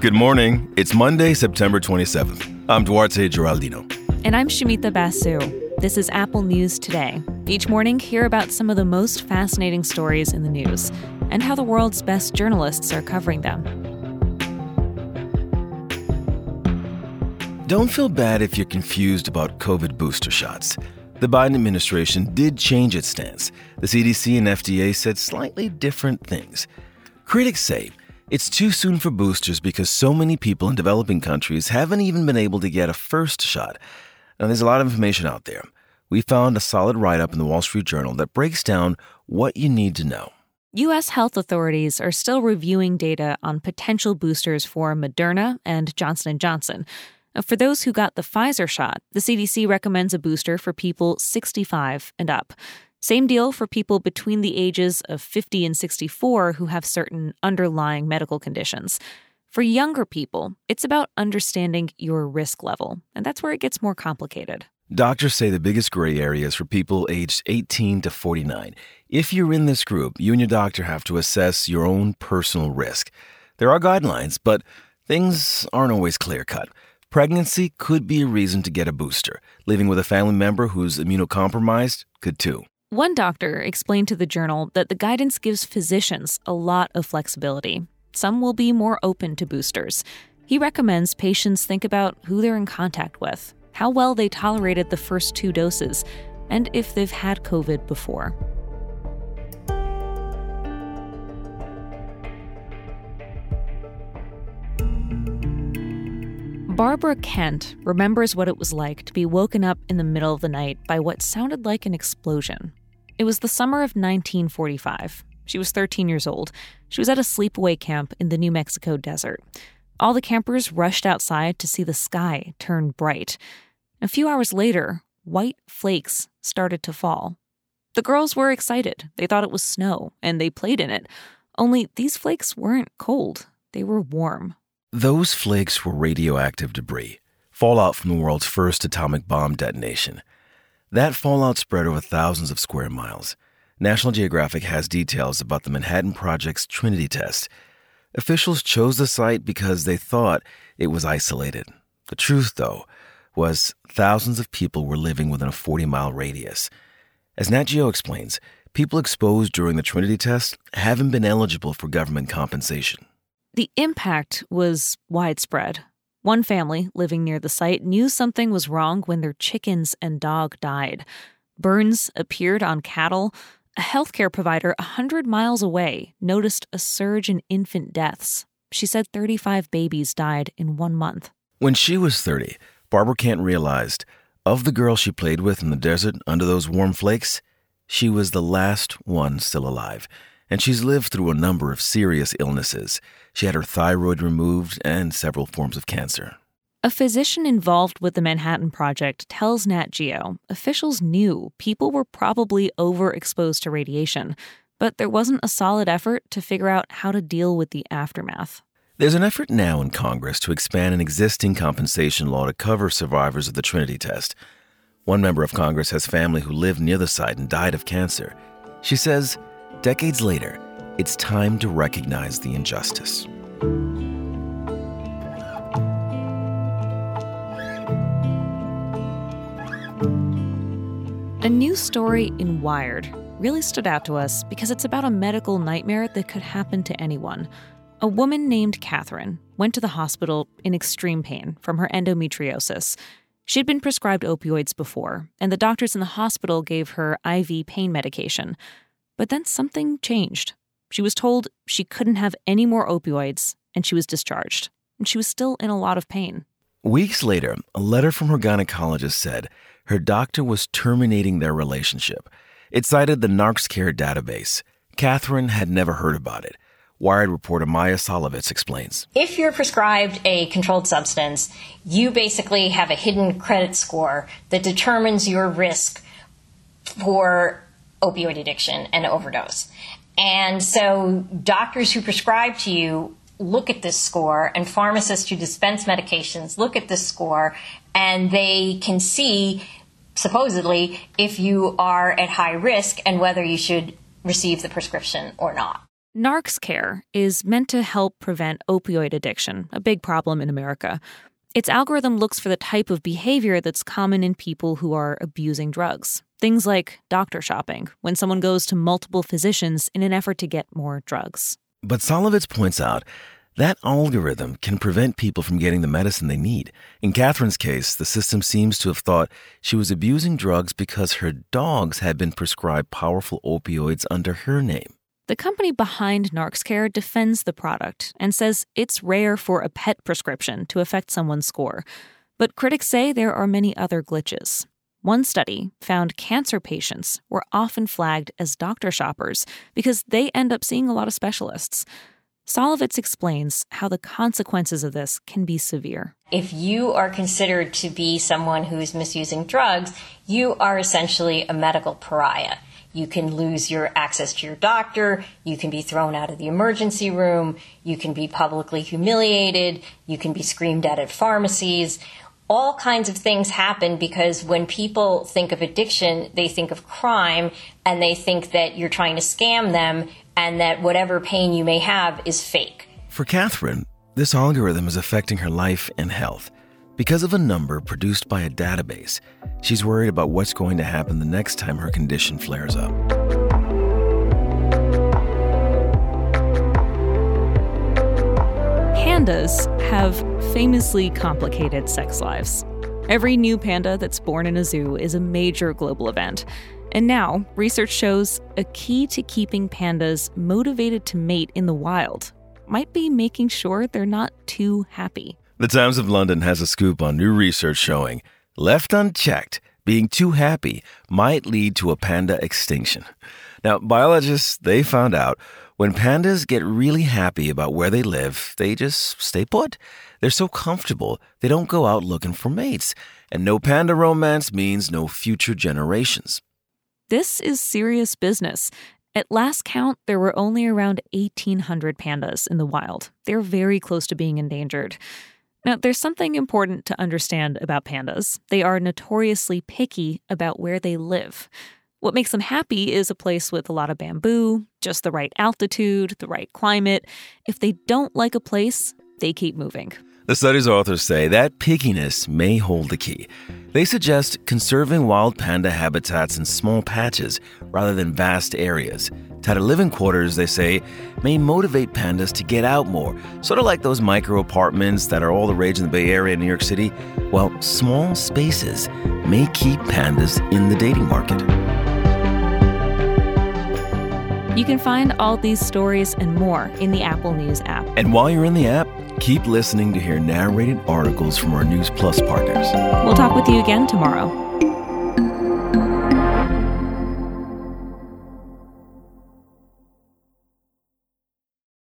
Good morning. It's Monday, September 27th. I'm Duarte Geraldino. And I'm Shumita Basu. This is Apple News Today. Each morning, hear about some of the most fascinating stories in the news and how the world's best journalists are covering them. Don't feel bad if you're confused about COVID booster shots. The Biden administration did change its stance. The CDC and FDA said slightly different things. Critics say it's too soon for boosters because so many people in developing countries haven't even been able to get a first shot. Now, there's a lot of information out there. We found a solid write up in the Wall Street Journal that breaks down what you need to know. U.S. health authorities are still reviewing data on potential boosters for Moderna and Johnson & Johnson. For those who got the Pfizer shot, the CDC recommends a booster for people 65 and up. Same deal for people between the ages of 50 and 64 who have certain underlying medical conditions. For younger people, it's about understanding your risk level, and that's where it gets more complicated. Doctors say the biggest gray area is for people aged 18 to 49. If you're in this group, you and your doctor have to assess your own personal risk. There are guidelines, but things aren't always clear cut. Pregnancy could be a reason to get a booster. Living with a family member who's immunocompromised could too. One doctor explained to the journal that the guidance gives physicians a lot of flexibility. Some will be more open to boosters. He recommends patients think about who they're in contact with, how well they tolerated the first two doses, and if they've had COVID before. Barbara Kent remembers what it was like to be woken up in the middle of the night by what sounded like an explosion. It was the summer of 1945. She was 13 years old. She was at a sleepaway camp in the New Mexico desert. All the campers rushed outside to see the sky turn bright. A few hours later, white flakes started to fall. The girls were excited. They thought it was snow, and they played in it. Only these flakes weren't cold, they were warm. Those flakes were radioactive debris, fallout from the world's first atomic bomb detonation. That fallout spread over thousands of square miles. National Geographic has details about the Manhattan Project's Trinity test. Officials chose the site because they thought it was isolated. The truth, though, was thousands of people were living within a 40 mile radius. As Nat Geo explains, people exposed during the Trinity test haven't been eligible for government compensation. The impact was widespread. One family living near the site knew something was wrong when their chickens and dog died. Burns appeared on cattle. A healthcare provider 100 miles away noticed a surge in infant deaths. She said 35 babies died in one month. When she was 30, Barbara Kent realized of the girls she played with in the desert under those warm flakes, she was the last one still alive and she's lived through a number of serious illnesses. She had her thyroid removed and several forms of cancer. A physician involved with the Manhattan Project tells Nat Geo officials knew people were probably overexposed to radiation, but there wasn't a solid effort to figure out how to deal with the aftermath. There's an effort now in Congress to expand an existing compensation law to cover survivors of the Trinity test. One member of Congress has family who lived near the site and died of cancer. She says Decades later, it's time to recognize the injustice. A new story in Wired really stood out to us because it's about a medical nightmare that could happen to anyone. A woman named Catherine went to the hospital in extreme pain from her endometriosis. She'd been prescribed opioids before, and the doctors in the hospital gave her IV pain medication. But then something changed. She was told she couldn't have any more opioids, and she was discharged. And she was still in a lot of pain. Weeks later, a letter from her gynecologist said her doctor was terminating their relationship. It cited the NarxCare database. Catherine had never heard about it. Wired reporter Maia Szalavitz explains. If you're prescribed a controlled substance, you basically have a hidden credit score that determines your risk for opioid addiction and overdose. And so doctors who prescribe to you look at this score and pharmacists who dispense medications look at this score and they can see supposedly if you are at high risk and whether you should receive the prescription or not. NarxCare is meant to help prevent opioid addiction, a big problem in America. Its algorithm looks for the type of behavior that's common in people who are abusing drugs. Things like doctor shopping, when someone goes to multiple physicians in an effort to get more drugs. But Szalavitz points out that algorithm can prevent people from getting the medicine they need. In Catherine's case, the system seems to have thought she was abusing drugs because her dogs had been prescribed powerful opioids under her name. The company behind NarxCare defends the product and says it's rare for a pet prescription to affect someone's score. But critics say there are many other glitches. One study found cancer patients were often flagged as doctor shoppers because they end up seeing a lot of specialists. Szalavitz explains how the consequences of this can be severe. If you are considered to be someone who is misusing drugs, you are essentially a medical pariah. You can lose your access to your doctor. You can be thrown out of the emergency room. You can be publicly humiliated. You can be screamed at at pharmacies. All kinds of things happen because when people think of addiction, they think of crime and they think that you're trying to scam them and that whatever pain you may have is fake. For Catherine, this algorithm is affecting her life and health. Because of a number produced by a database, she's worried about what's going to happen the next time her condition flares up. Pandas have famously complicated sex lives. Every new panda that's born in a zoo is a major global event. And now, research shows a key to keeping pandas motivated to mate in the wild might be making sure they're not too happy. The Times of London has a scoop on new research showing left unchecked, being too happy might lead to a panda extinction. Now, biologists, they found out when pandas get really happy about where they live, they just stay put. They're so comfortable, they don't go out looking for mates. And no panda romance means no future generations. This is serious business. At last count, there were only around 1,800 pandas in the wild. They're very close to being endangered. Now, there's something important to understand about pandas. They are notoriously picky about where they live. What makes them happy is a place with a lot of bamboo, just the right altitude, the right climate. If they don't like a place, they keep moving. The study's authors say that pickiness may hold the key. They suggest conserving wild panda habitats in small patches rather than vast areas. Tighter living quarters, they say, may motivate pandas to get out more, sort of like those micro apartments that are all the rage in the Bay Area in New York City. Well, small spaces may keep pandas in the dating market. You can find all these stories and more in the Apple News app. And while you're in the app, keep listening to hear narrated articles from our News Plus partners. We'll talk with you again tomorrow.